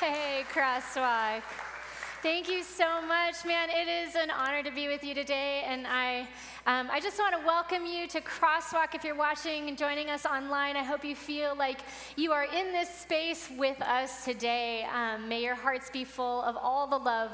Hey, Crosswalk. Thank you so much, man. It is an honor to be with you today, and I, um, I just want to welcome you to Crosswalk. If you're watching and joining us online, I hope you feel like you are in this space with us today. Um, may your hearts be full of all the love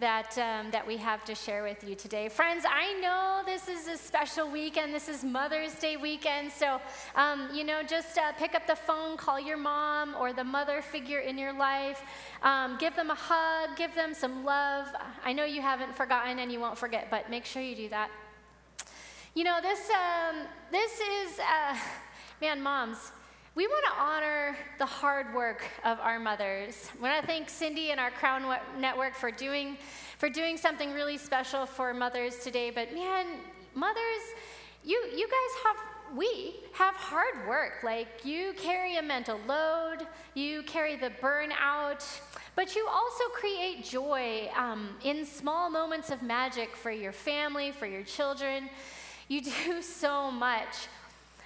that, um, that we have to share with you today. Friends, I know this is a special weekend. This is Mother's Day weekend. So, um, you know, just uh, pick up the phone, call your mom or the mother figure in your life, um, give them a hug, give them some love. I know you haven't forgotten and you won't forget, but make sure you do that. You know, this, um, this is, uh, man, moms. We want to honor the hard work of our mothers. I want to thank Cindy and our Crown Network for doing, for doing something really special for mothers today. But man, mothers, you, you guys have, we have hard work. Like you carry a mental load, you carry the burnout, but you also create joy um, in small moments of magic for your family, for your children. You do so much.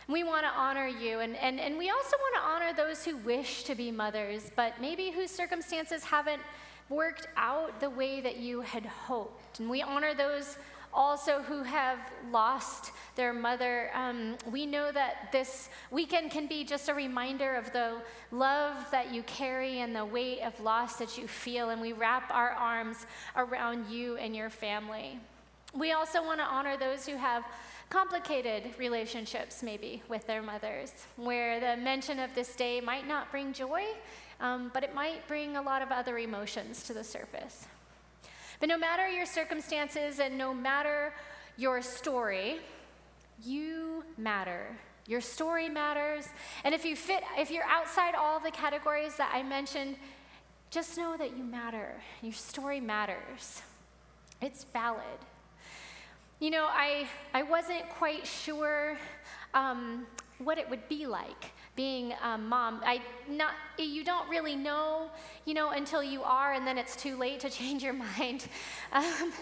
We want to honor you, and, and, and we also want to honor those who wish to be mothers, but maybe whose circumstances haven't worked out the way that you had hoped. And we honor those also who have lost their mother. Um, we know that this weekend can be just a reminder of the love that you carry and the weight of loss that you feel, and we wrap our arms around you and your family. We also want to honor those who have complicated relationships, maybe, with their mothers, where the mention of this day might not bring joy, um, but it might bring a lot of other emotions to the surface. But no matter your circumstances and no matter your story, you matter. Your story matters. And if you fit, if you're outside all the categories that I mentioned, just know that you matter. Your story matters. It's valid. You know, I, I wasn't quite sure um, what it would be like being a mom. I not you don't really know, you know, until you are, and then it's too late to change your mind. Um,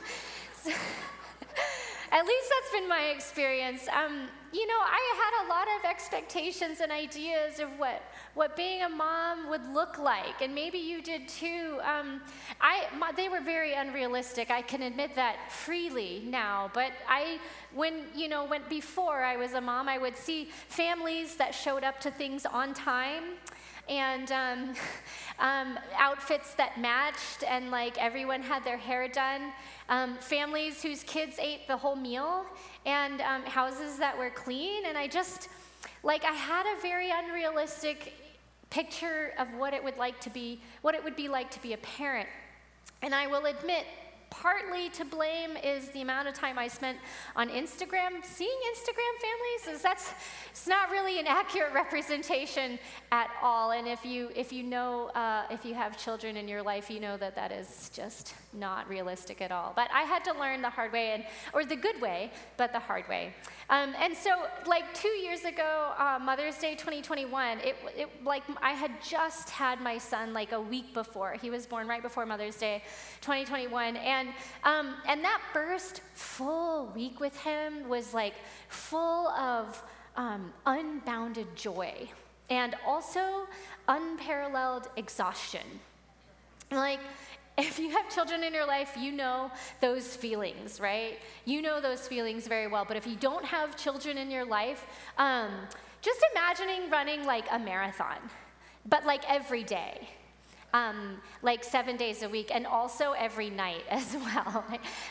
so at least that's been my experience. Um, you know, I had a lot of expectations and ideas of what, what being a mom would look like, and maybe you did too. Um, I, my, they were very unrealistic. I can admit that freely now. But I, when you know, when before I was a mom, I would see families that showed up to things on time and um, um, outfits that matched, and like everyone had their hair done. Um, families whose kids ate the whole meal, and um, houses that were clean. And I just, like, I had a very unrealistic picture of what it would like to be, what it would be like to be a parent. And I will admit, partly to blame is the amount of time I spent on Instagram seeing Instagram families. Is that's it's not really an accurate representation at all. And if you if you know uh, if you have children in your life, you know that that is just not realistic at all. But I had to learn the hard way, and or the good way, but the hard way. Um, and so, like two years ago, uh, Mother's Day 2021, it, it like I had just had my son like a week before. He was born right before Mother's Day 2021, and um, and that first full week with him was like full of um, unbounded joy and also unparalleled exhaustion. Like if you have children in your life, you know those feelings, right? You know those feelings very well. But if you don't have children in your life, um, just imagining running like a marathon, but like every day. Um, like seven days a week and also every night as well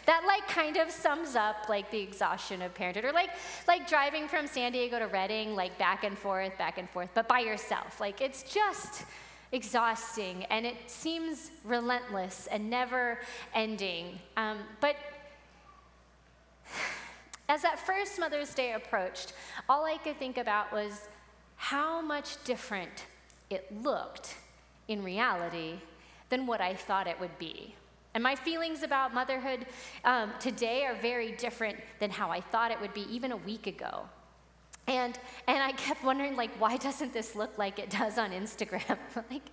that like kind of sums up like the exhaustion of parenthood or like like driving from san diego to redding like back and forth back and forth but by yourself like it's just exhausting and it seems relentless and never ending. Um, but as that first Mother's Day approached, all I could think about was how much different it looked in reality than what I thought it would be. And my feelings about motherhood um, today are very different than how I thought it would be even a week ago. And, and I kept wondering, like, why doesn't this look like it does on Instagram? like,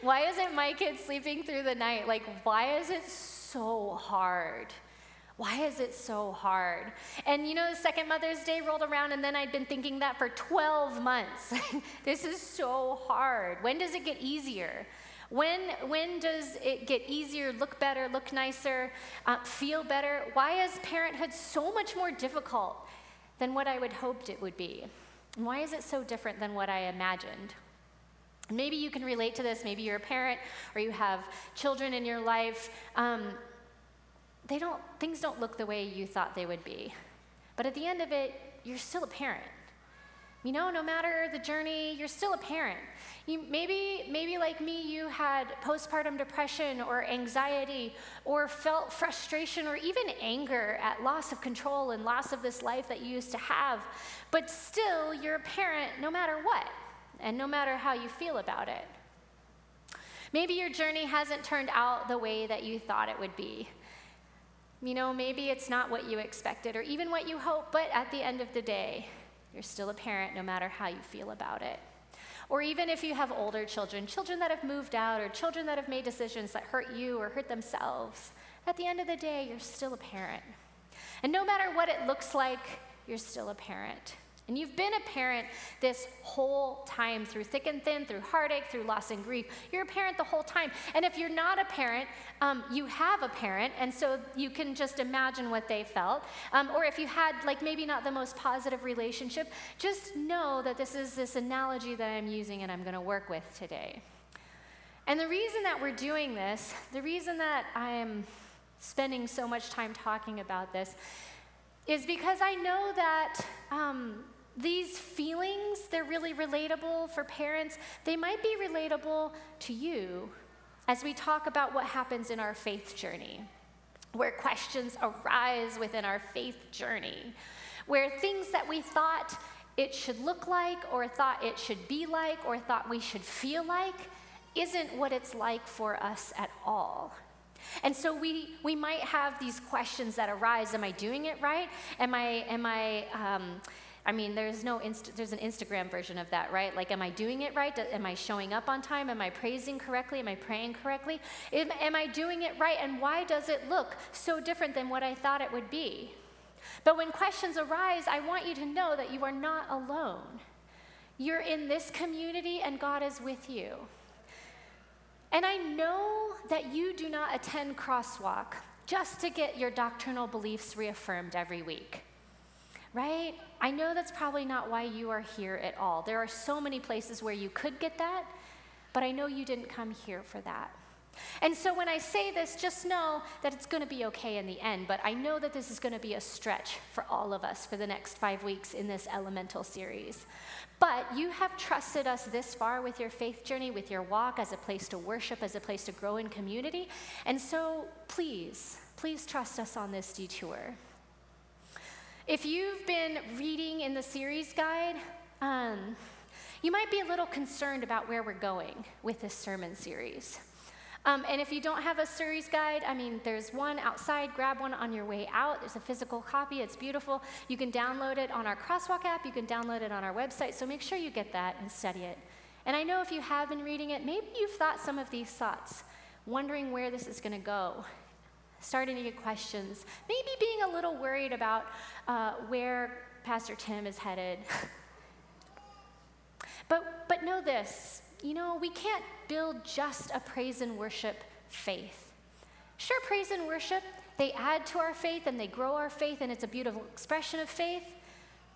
why isn't my kid sleeping through the night? Like, why is it so hard? Why is it so hard? And you know, the second Mother's Day rolled around, and then I'd been thinking that for 12 months. this is so hard. When does it get easier? When, when does it get easier, look better, look nicer, uh, feel better? Why is parenthood so much more difficult than what I would hoped it would be? And why is it so different than what I imagined? Maybe you can relate to this. Maybe you're a parent or you have children in your life. Um, they don't, things don't look the way you thought they would be. But at the end of it, you're still a parent. You know, no matter the journey, you're still a parent. You, maybe, maybe like me, you had postpartum depression or anxiety or felt frustration or even anger at loss of control and loss of this life that you used to have. But still, you're a parent no matter what and no matter how you feel about it. Maybe your journey hasn't turned out the way that you thought it would be. You know, maybe it's not what you expected or even what you hoped, but at the end of the day, you're still a parent no matter how you feel about it. Or even if you have older children, children that have moved out or children that have made decisions that hurt you or hurt themselves, at the end of the day, you're still a parent. And no matter what it looks like, you're still a parent. And you've been a parent this whole time through thick and thin, through heartache, through loss and grief. You're a parent the whole time. And if you're not a parent, um, you have a parent, and so you can just imagine what they felt. Um, or if you had, like, maybe not the most positive relationship, just know that this is this analogy that I'm using and I'm going to work with today. And the reason that we're doing this, the reason that I'm spending so much time talking about this, is because I know that um, these feelings, they're really relatable for parents. They might be relatable to you as we talk about what happens in our faith journey, where questions arise within our faith journey, where things that we thought it should look like, or thought it should be like, or thought we should feel like, isn't what it's like for us at all. And so we, we might have these questions that arise Am I doing it right? Am I, am I, um, I mean, there's no inst- there's an Instagram version of that, right? Like, am I doing it right? Am I showing up on time? Am I praising correctly? Am I praying correctly? Am, am I doing it right? And why does it look so different than what I thought it would be? But when questions arise, I want you to know that you are not alone. You're in this community, and God is with you. And I know that you do not attend Crosswalk just to get your doctrinal beliefs reaffirmed every week, right? I know that's probably not why you are here at all. There are so many places where you could get that, but I know you didn't come here for that. And so when I say this, just know that it's going to be okay in the end, but I know that this is going to be a stretch for all of us for the next five weeks in this elemental series. But you have trusted us this far with your faith journey, with your walk as a place to worship, as a place to grow in community. And so please, please trust us on this detour. If you've been reading in the series guide, um, you might be a little concerned about where we're going with this sermon series. Um, and if you don't have a series guide, I mean, there's one outside. Grab one on your way out. There's a physical copy. It's beautiful. You can download it on our Crosswalk app. You can download it on our website. So make sure you get that and study it. And I know if you have been reading it, maybe you've thought some of these thoughts, wondering where this is going to go, starting to get questions, maybe being a little worried about uh, where Pastor Tim is headed. but, but know this you know, we can't build just a praise and worship faith. Sure, praise and worship, they add to our faith and they grow our faith, and it's a beautiful expression of faith,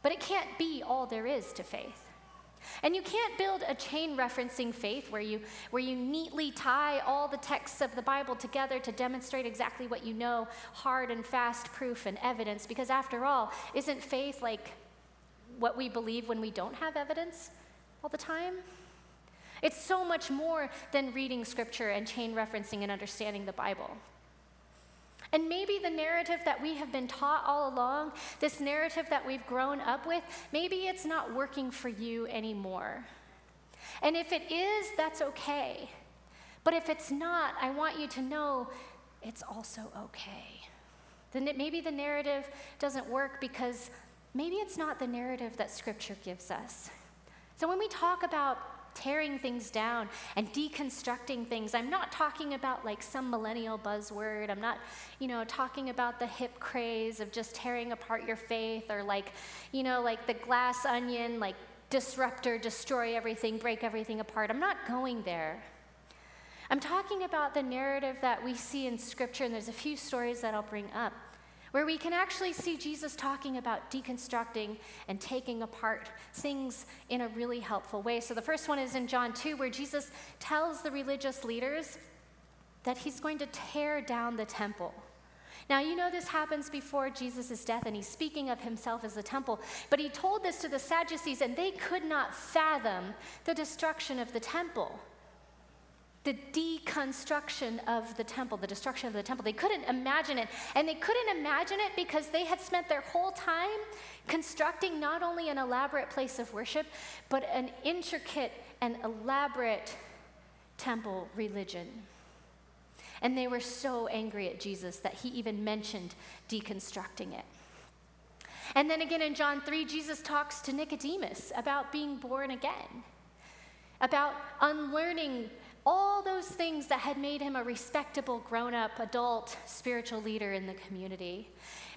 but it can't be all there is to faith. And you can't build a chain referencing faith where you, where you neatly tie all the texts of the Bible together to demonstrate exactly what you know, hard and fast proof and evidence, because after all, isn't faith like what we believe when we don't have evidence all the time? It's so much more than reading scripture and chain referencing and understanding the Bible. And maybe the narrative that we have been taught all along, this narrative that we've grown up with, maybe it's not working for you anymore. And if it is, that's okay. But if it's not, I want you to know it's also okay. Then maybe the narrative doesn't work because maybe it's not the narrative that Scripture gives us. So when we talk about tearing things down and deconstructing things. I'm not talking about like some millennial buzzword. I'm not, you know, talking about the hip craze of just tearing apart your faith or like, you know, like the glass onion, like disruptor, destroy everything, break everything apart. I'm not going there. I'm talking about the narrative that we see in Scripture, and there's a few stories that I'll bring up where we can actually see Jesus talking about deconstructing and taking apart things in a really helpful way. So the first one is in John 2, where Jesus tells the religious leaders that he's going to tear down the temple. Now, you know this happens before Jesus' death, and he's speaking of himself as the temple. But he told this to the Sadducees, and they could not fathom the destruction of the temple the deconstruction of the temple, the destruction of the temple. They couldn't imagine it. And they couldn't imagine it because they had spent their whole time constructing not only an elaborate place of worship, but an intricate and elaborate temple religion. And they were so angry at Jesus that he even mentioned deconstructing it. And then again in John 3, Jesus talks to Nicodemus about being born again, about unlearning all those things that had made him a respectable, grown up, adult, spiritual leader in the community.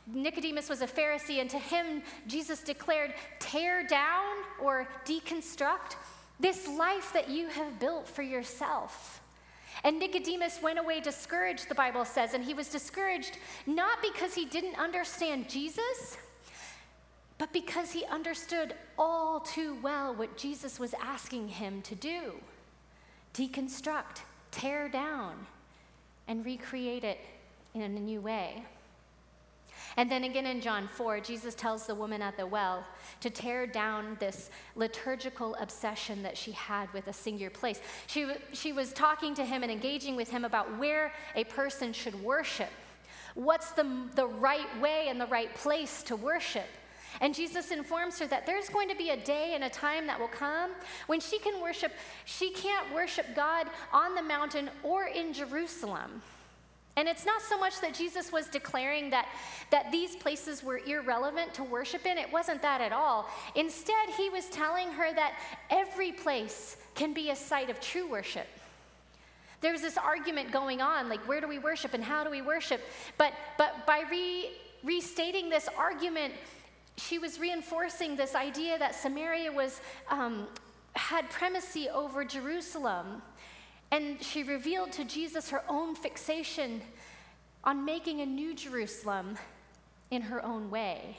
Nicodemus was a Pharisee, and to him, Jesus declared, Tear down or deconstruct this life that you have built for yourself. And Nicodemus went away discouraged, the Bible says, and he was discouraged not because he didn't understand Jesus, but because he understood all too well what Jesus was asking him to do deconstruct, tear down, and recreate it in a new way. And then again in John 4, Jesus tells the woman at the well to tear down this liturgical obsession that she had with a singular place. She, she was talking to him and engaging with him about where a person should worship. What's the, the right way and the right place to worship? And Jesus informs her that there's going to be a day and a time that will come when she can worship, she can't worship God on the mountain or in Jerusalem. And it's not so much that Jesus was declaring that, that these places were irrelevant to worship in, it wasn't that at all. Instead, he was telling her that every place can be a site of true worship. There's this argument going on, like where do we worship and how do we worship? But, but by re, restating this argument, she was reinforcing this idea that Samaria was, um, had primacy over Jerusalem. And she revealed to Jesus her own fixation on making a new Jerusalem in her own way,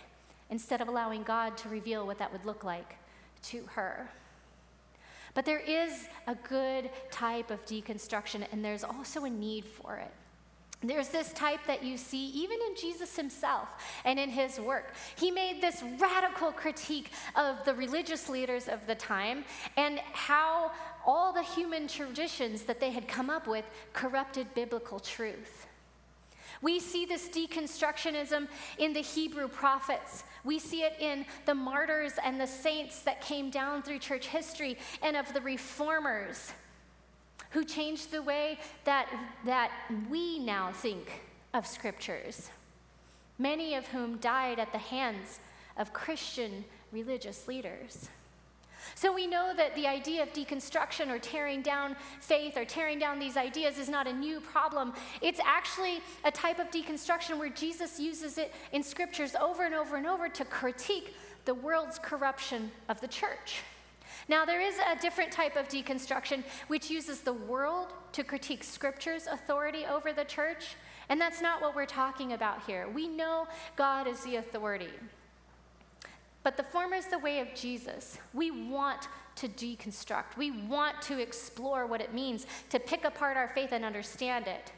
instead of allowing God to reveal what that would look like to her. But there is a good type of deconstruction, and there's also a need for it. There's this type that you see even in Jesus himself and in his work. He made this radical critique of the religious leaders of the time and how all the human traditions that they had come up with corrupted biblical truth. We see this deconstructionism in the Hebrew prophets. We see it in the martyrs and the saints that came down through church history and of the reformers who changed the way that, that we now think of scriptures, many of whom died at the hands of Christian religious leaders. So we know that the idea of deconstruction or tearing down faith or tearing down these ideas is not a new problem. It's actually a type of deconstruction where Jesus uses it in scriptures over and over and over to critique the world's corruption of the church. Now, there is a different type of deconstruction which uses the world to critique Scripture's authority over the church, and that's not what we're talking about here. We know God is the authority. But the former is the way of Jesus. We want to deconstruct, we want to explore what it means to pick apart our faith and understand it.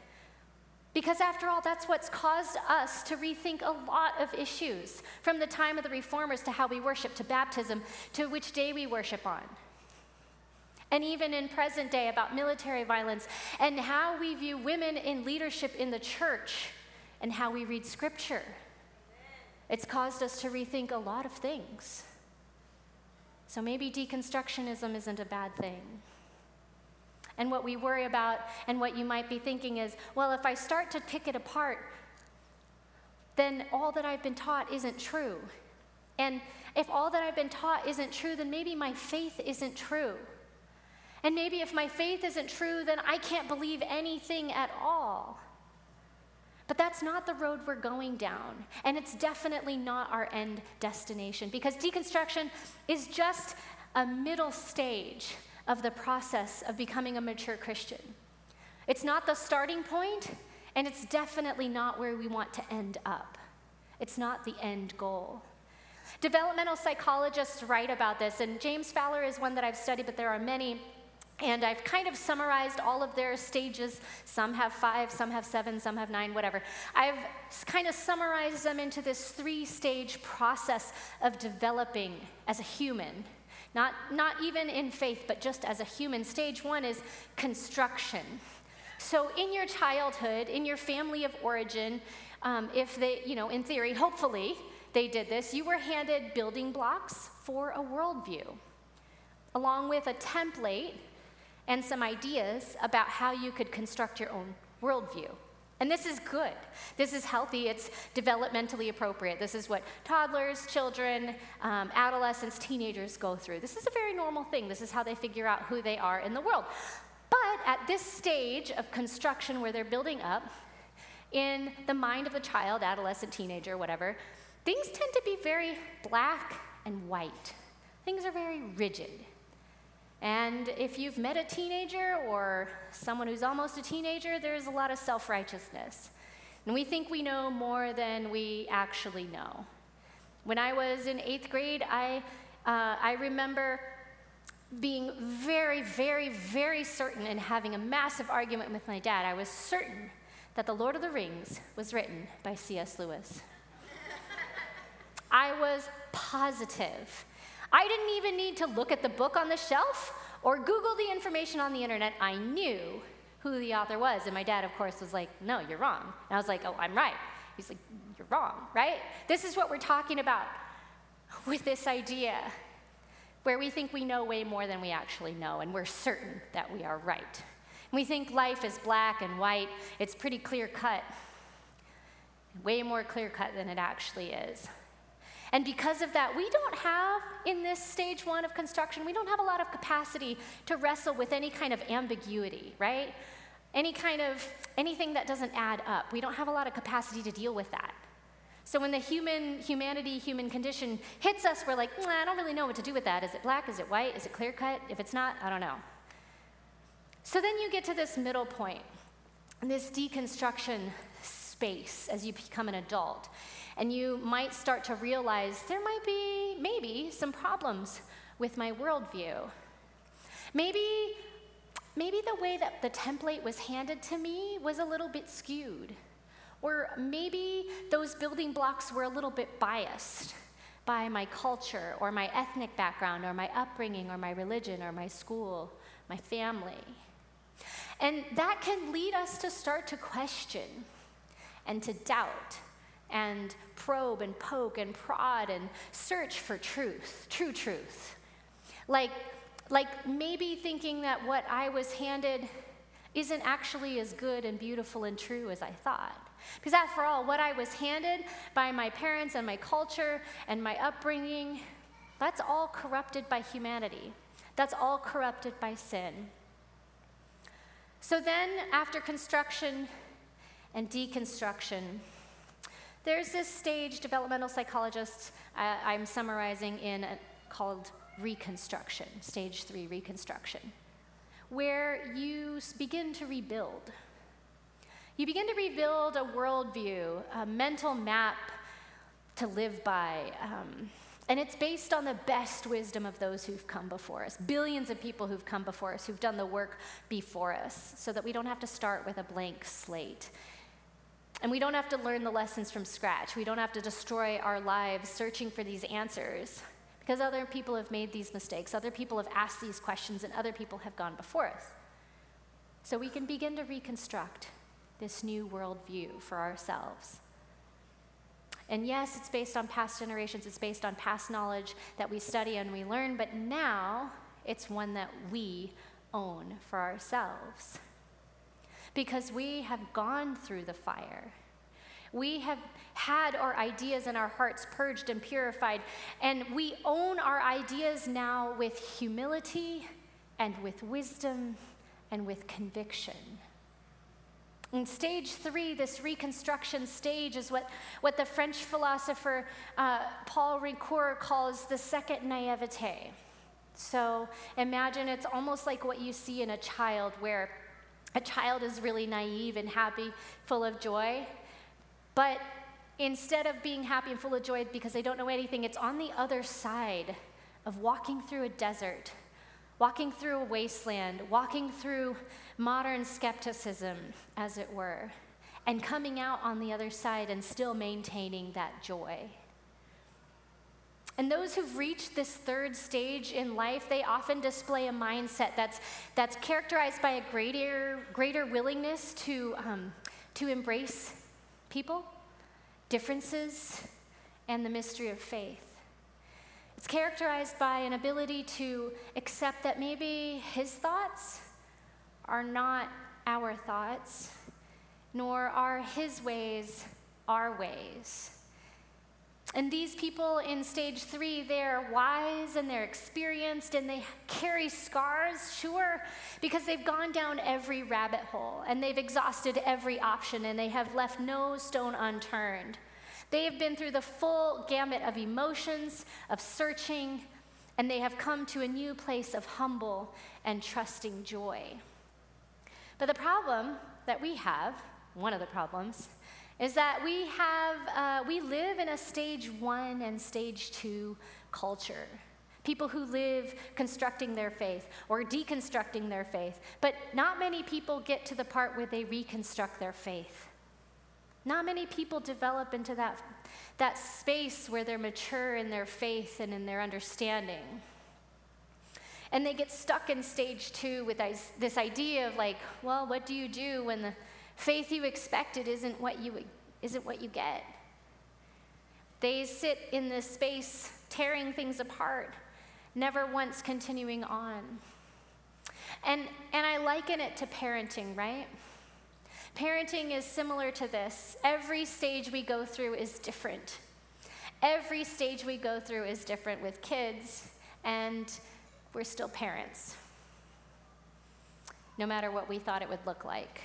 Because after all, that's what's caused us to rethink a lot of issues, from the time of the reformers to how we worship, to baptism, to which day we worship on. And even in present day, about military violence and how we view women in leadership in the church and how we read scripture. It's caused us to rethink a lot of things. So maybe deconstructionism isn't a bad thing. And what we worry about, and what you might be thinking is, well, if I start to pick it apart, then all that I've been taught isn't true. And if all that I've been taught isn't true, then maybe my faith isn't true. And maybe if my faith isn't true, then I can't believe anything at all. But that's not the road we're going down. And it's definitely not our end destination because deconstruction is just a middle stage of the process of becoming a mature Christian. It's not the starting point, and it's definitely not where we want to end up. It's not the end goal. Developmental psychologists write about this, and James Fowler is one that I've studied, but there are many. And I've kind of summarized all of their stages. Some have five, some have seven, some have nine, whatever. I've kind of summarized them into this three stage process of developing as a human. Not, not even in faith, but just as a human. Stage one is construction. So, in your childhood, in your family of origin, um, if they, you know, in theory, hopefully they did this, you were handed building blocks for a worldview, along with a template and some ideas about how you could construct your own worldview. And this is good. This is healthy. It's developmentally appropriate. This is what toddlers, children, um, adolescents, teenagers go through. This is a very normal thing. This is how they figure out who they are in the world. But at this stage of construction where they're building up, in the mind of the child, adolescent, teenager, whatever, things tend to be very black and white. Things are very rigid. And if you've met a teenager or someone who's almost a teenager, there's a lot of self righteousness. And we think we know more than we actually know. When I was in eighth grade, I, uh, I remember being very, very, very certain and having a massive argument with my dad. I was certain that The Lord of the Rings was written by C.S. Lewis. I was positive. I didn't even need to look at the book on the shelf or Google the information on the internet. I knew who the author was. And my dad, of course, was like, No, you're wrong. And I was like, Oh, I'm right. He's like, You're wrong, right? This is what we're talking about with this idea where we think we know way more than we actually know, and we're certain that we are right. We think life is black and white, it's pretty clear cut, way more clear cut than it actually is. And because of that, we don't have, in this stage one of construction, we don't have a lot of capacity to wrestle with any kind of ambiguity, right? Any kind of, anything that doesn't add up. We don't have a lot of capacity to deal with that. So when the human, humanity, human condition hits us, we're like, I don't really know what to do with that. Is it black? Is it white? Is it clear cut? If it's not, I don't know. So then you get to this middle point, this deconstruction space as you become an adult. And you might start to realize there might be, maybe, some problems with my worldview. Maybe, maybe the way that the template was handed to me was a little bit skewed. Or maybe those building blocks were a little bit biased by my culture or my ethnic background or my upbringing or my religion or my school, my family. And that can lead us to start to question and to doubt and probe and poke and prod and search for truth, true truth. Like, like maybe thinking that what I was handed isn't actually as good and beautiful and true as I thought. Because after all, what I was handed by my parents and my culture and my upbringing, that's all corrupted by humanity. That's all corrupted by sin. So then, after construction and deconstruction, there's this stage developmental psychologists uh, I'm summarizing in a, called reconstruction, stage three reconstruction, where you begin to rebuild. You begin to rebuild a worldview, a mental map to live by. Um, and it's based on the best wisdom of those who've come before us, billions of people who've come before us, who've done the work before us, so that we don't have to start with a blank slate. And we don't have to learn the lessons from scratch. We don't have to destroy our lives searching for these answers because other people have made these mistakes, other people have asked these questions, and other people have gone before us. So we can begin to reconstruct this new worldview for ourselves. And yes, it's based on past generations, it's based on past knowledge that we study and we learn, but now it's one that we own for ourselves because we have gone through the fire. We have had our ideas and our hearts purged and purified, and we own our ideas now with humility and with wisdom and with conviction. In stage three, this reconstruction stage is what, what the French philosopher uh, Paul Ricoeur calls the second naivete. So imagine it's almost like what you see in a child where A child is really naive and happy, full of joy. But instead of being happy and full of joy because they don't know anything, it's on the other side of walking through a desert, walking through a wasteland, walking through modern skepticism, as it were, and coming out on the other side and still maintaining that joy. And those who've reached this third stage in life, they often display a mindset that's, that's characterized by a greater, greater willingness to, um, to embrace people, differences, and the mystery of faith. It's characterized by an ability to accept that maybe his thoughts are not our thoughts, nor are his ways our ways. And these people in stage three, they're wise and they're experienced and they carry scars, sure, because they've gone down every rabbit hole and they've exhausted every option and they have left no stone unturned. They have been through the full gamut of emotions, of searching, and they have come to a new place of humble and trusting joy. But the problem that we have, one of the problems, is that we have, uh, we live in a stage one and stage two culture. People who live constructing their faith or deconstructing their faith. But not many people get to the part where they reconstruct their faith. Not many people develop into that, that space where they're mature in their faith and in their understanding. And they get stuck in stage two with this idea of, like, well, what do you do when the Faith you expected isn't what you, isn't what you get. They sit in this space tearing things apart, never once continuing on. And, and I liken it to parenting, right? Parenting is similar to this. Every stage we go through is different. Every stage we go through is different with kids, and we're still parents, no matter what we thought it would look like.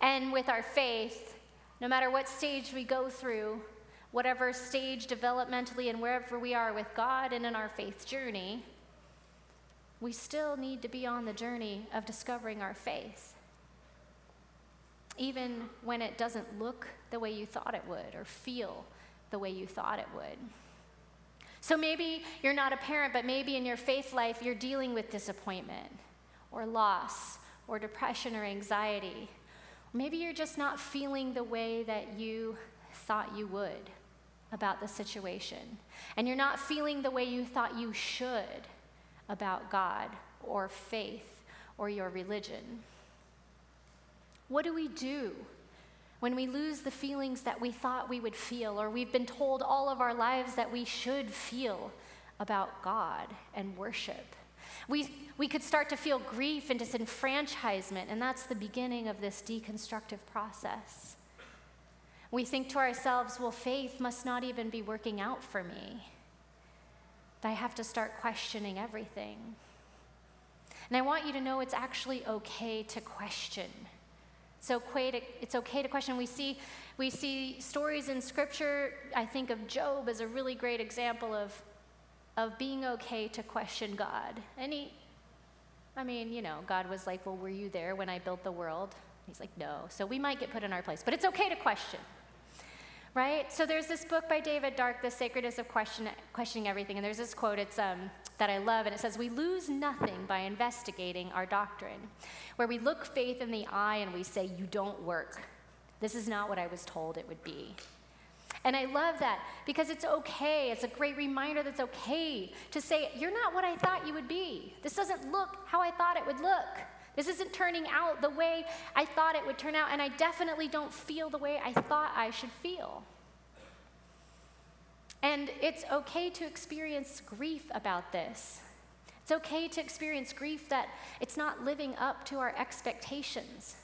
And with our faith, no matter what stage we go through, whatever stage developmentally and wherever we are with God and in our faith journey, we still need to be on the journey of discovering our faith. Even when it doesn't look the way you thought it would or feel the way you thought it would. So maybe you're not a parent, but maybe in your faith life you're dealing with disappointment or loss or depression or anxiety Maybe you're just not feeling the way that you thought you would about the situation. And you're not feeling the way you thought you should about God or faith or your religion. What do we do when we lose the feelings that we thought we would feel or we've been told all of our lives that we should feel about God and worship? We, we could start to feel grief and disenfranchisement, and that's the beginning of this deconstructive process. We think to ourselves, well, faith must not even be working out for me. I have to start questioning everything. And I want you to know it's actually okay to question. It's okay to, it's okay to question. We see, we see stories in Scripture. I think of Job as a really great example of of being okay to question God. And he, I mean, you know, God was like, Well, were you there when I built the world? He's like, No. So we might get put in our place, but it's okay to question. Right? So there's this book by David Dark, The Sacredness of question, Questioning Everything. And there's this quote it's, um, that I love, and it says, We lose nothing by investigating our doctrine, where we look faith in the eye and we say, You don't work. This is not what I was told it would be. And I love that because it's okay. It's a great reminder that it's okay to say, You're not what I thought you would be. This doesn't look how I thought it would look. This isn't turning out the way I thought it would turn out, and I definitely don't feel the way I thought I should feel. And it's okay to experience grief about this. It's okay to experience grief that it's not living up to our expectations.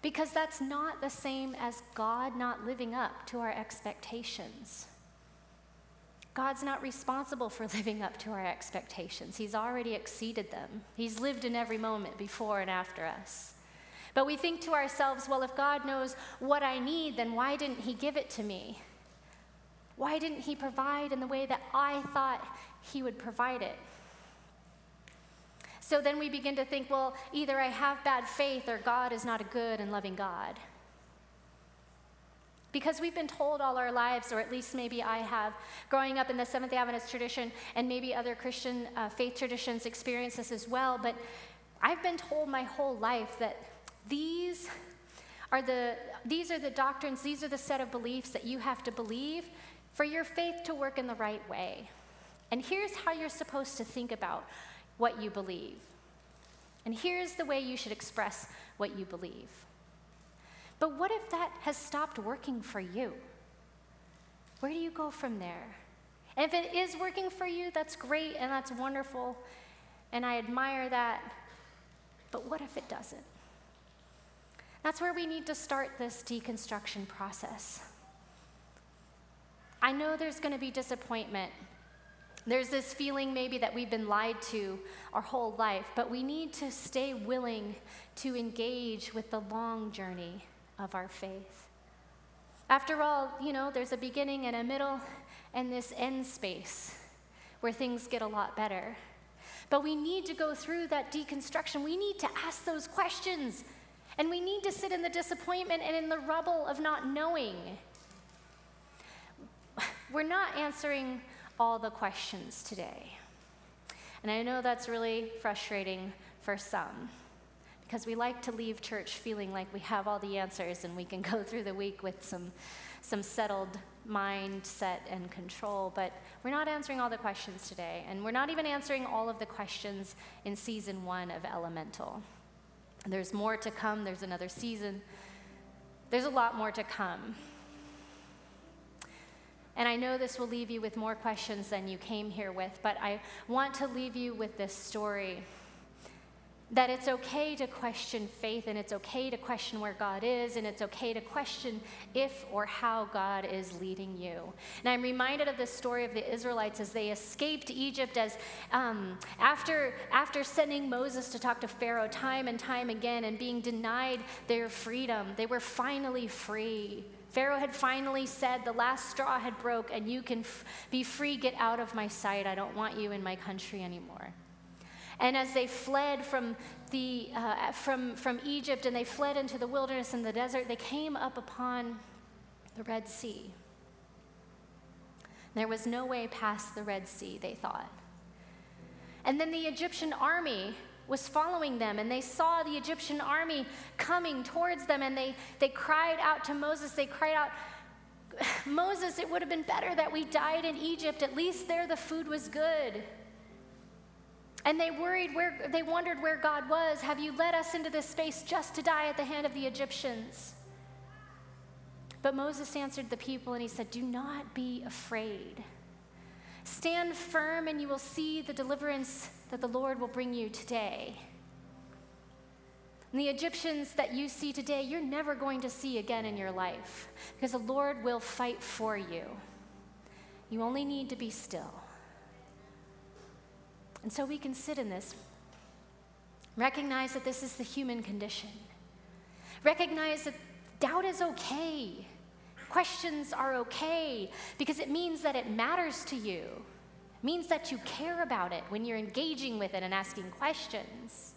Because that's not the same as God not living up to our expectations. God's not responsible for living up to our expectations. He's already exceeded them. He's lived in every moment before and after us. But we think to ourselves, well, if God knows what I need, then why didn't He give it to me? Why didn't He provide in the way that I thought He would provide it? So then we begin to think, well, either I have bad faith or God is not a good and loving God. Because we've been told all our lives, or at least maybe I have, growing up in the Seventh day Adventist tradition, and maybe other Christian uh, faith traditions experience this as well, but I've been told my whole life that these are the, these are the doctrines, these are the set of beliefs that you have to believe for your faith to work in the right way. And here's how you're supposed to think about what you believe. And here's the way you should express what you believe. But what if that has stopped working for you? Where do you go from there? And if it is working for you, that's great and that's wonderful, and I admire that. But what if it doesn't? That's where we need to start this deconstruction process. I know there's going to be disappointment. There's this feeling maybe that we've been lied to our whole life, but we need to stay willing to engage with the long journey of our faith. After all, you know, there's a beginning and a middle and this end space where things get a lot better. But we need to go through that deconstruction. We need to ask those questions. And we need to sit in the disappointment and in the rubble of not knowing. We're not answering all the questions today. And I know that's really frustrating for some because we like to leave church feeling like we have all the answers and we can go through the week with some, some settled mindset and control. But we're not answering all the questions today, and we're not even answering all of the questions in season one of Elemental. There's more to come, there's another season, there's a lot more to come. And I know this will leave you with more questions than you came here with, but I want to leave you with this story that it's okay to question faith and it's okay to question where God is and it's okay to question if or how God is leading you. And I'm reminded of the story of the Israelites as they escaped Egypt as um, after, after sending Moses to talk to Pharaoh time and time again and being denied their freedom, they were finally free. Pharaoh had finally said, The last straw had broke, and you can f- be free. Get out of my sight. I don't want you in my country anymore. And as they fled from, the, uh, from, from Egypt and they fled into the wilderness and the desert, they came up upon the Red Sea. There was no way past the Red Sea, they thought. And then the Egyptian army was following them, and they saw the Egyptian army coming towards them, and they, they cried out to Moses. They cried out, Moses, it would have been better that we died in Egypt. At least there the food was good. And they worried where they wondered where God was. Have you led us into this space just to die at the hand of the Egyptians? But Moses answered the people and he said, Do not be afraid. Stand firm and you will see the deliverance that the Lord will bring you today. And the Egyptians that you see today, you're never going to see again in your life because the Lord will fight for you. You only need to be still. And so we can sit in this, recognize that this is the human condition, recognize that doubt is okay, questions are okay, because it means that it matters to you. It means that you care about it when you're engaging with it and asking questions.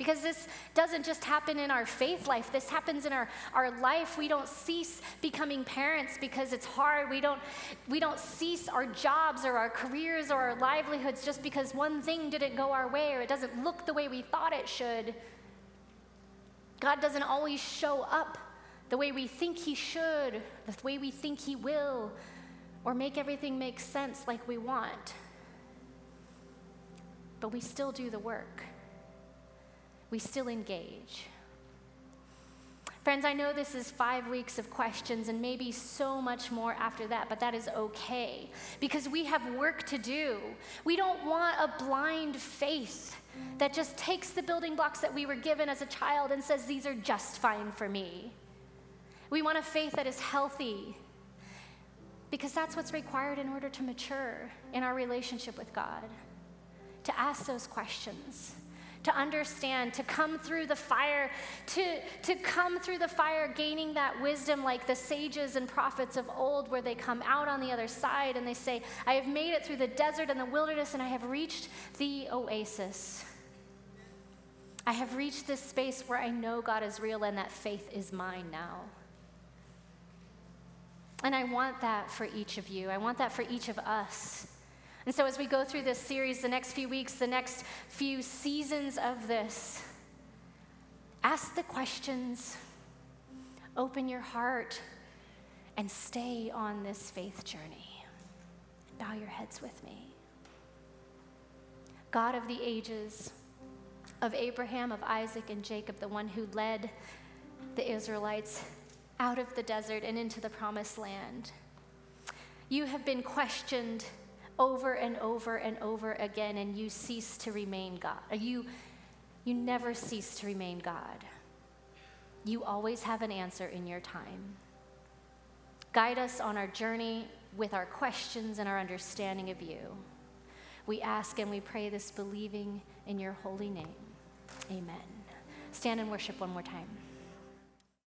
Because this doesn't just happen in our faith life, this happens in our, our life. We don't cease becoming parents because it's hard. We don't, we don't cease our jobs or our careers or our livelihoods just because one thing didn't go our way or it doesn't look the way we thought it should. God doesn't always show up the way we think He should, the way we think He will, or make everything make sense like we want. But we still do the work we still engage. Friends, I know this is five weeks of questions and maybe so much more after that, but that is okay because we have work to do. We don't want a blind faith that just takes the building blocks that we were given as a child and says, These are just fine for me. We want a faith that is healthy because that's what's required in order to mature in our relationship with God, to ask those questions to understand, to come through the fire, to, to come through the fire, gaining that wisdom like the sages and prophets of old, where they come out on the other side and they say, I have made it through the desert and the wilderness, and I have reached the oasis. I have reached this space where I know God is real and that faith is mine now. And I want that for each of you. I want that for each of us. And so, as we go through this series, the next few weeks, the next few seasons of this, ask the questions, open your heart, and stay on this faith journey. Bow your heads with me. God of the ages, of Abraham, of Isaac, and Jacob, the one who led the Israelites out of the desert and into the promised land. You have been questioned over and over and over again, and you cease to remain God. Uh, you, you never cease to remain God. You always have an answer in your time. Guide us on our journey with our questions and our understanding of you. We ask and we pray this believing in your holy name. Amen. Stand and worship one more time.